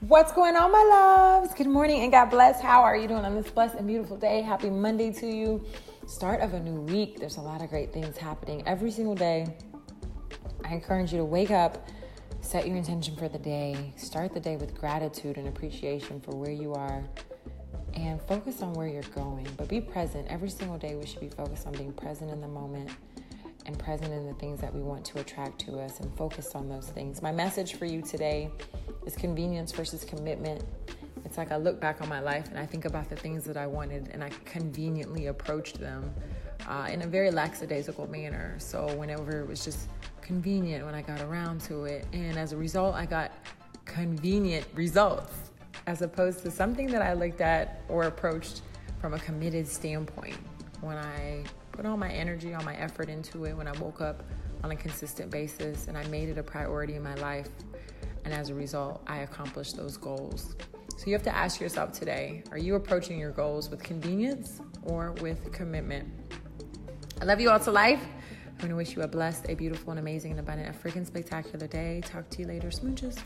What's going on, my loves? Good morning and God bless. How are you doing on this blessed and beautiful day? Happy Monday to you. Start of a new week. There's a lot of great things happening every single day. I encourage you to wake up, set your intention for the day, start the day with gratitude and appreciation for where you are, and focus on where you're going. But be present. Every single day, we should be focused on being present in the moment and present in the things that we want to attract to us and focus on those things. My message for you today is convenience versus commitment. It's like I look back on my life and I think about the things that I wanted and I conveniently approached them uh, in a very lackadaisical manner. So whenever it was just convenient when I got around to it, and as a result, I got convenient results as opposed to something that I looked at or approached from a committed standpoint when I put all my energy, all my effort into it when I woke up on a consistent basis and I made it a priority in my life. And as a result, I accomplished those goals. So you have to ask yourself today are you approaching your goals with convenience or with commitment? I love you all to life. I'm going to wish you a blessed, a beautiful, and amazing, and abundant, a freaking spectacular day. Talk to you later. Smooches.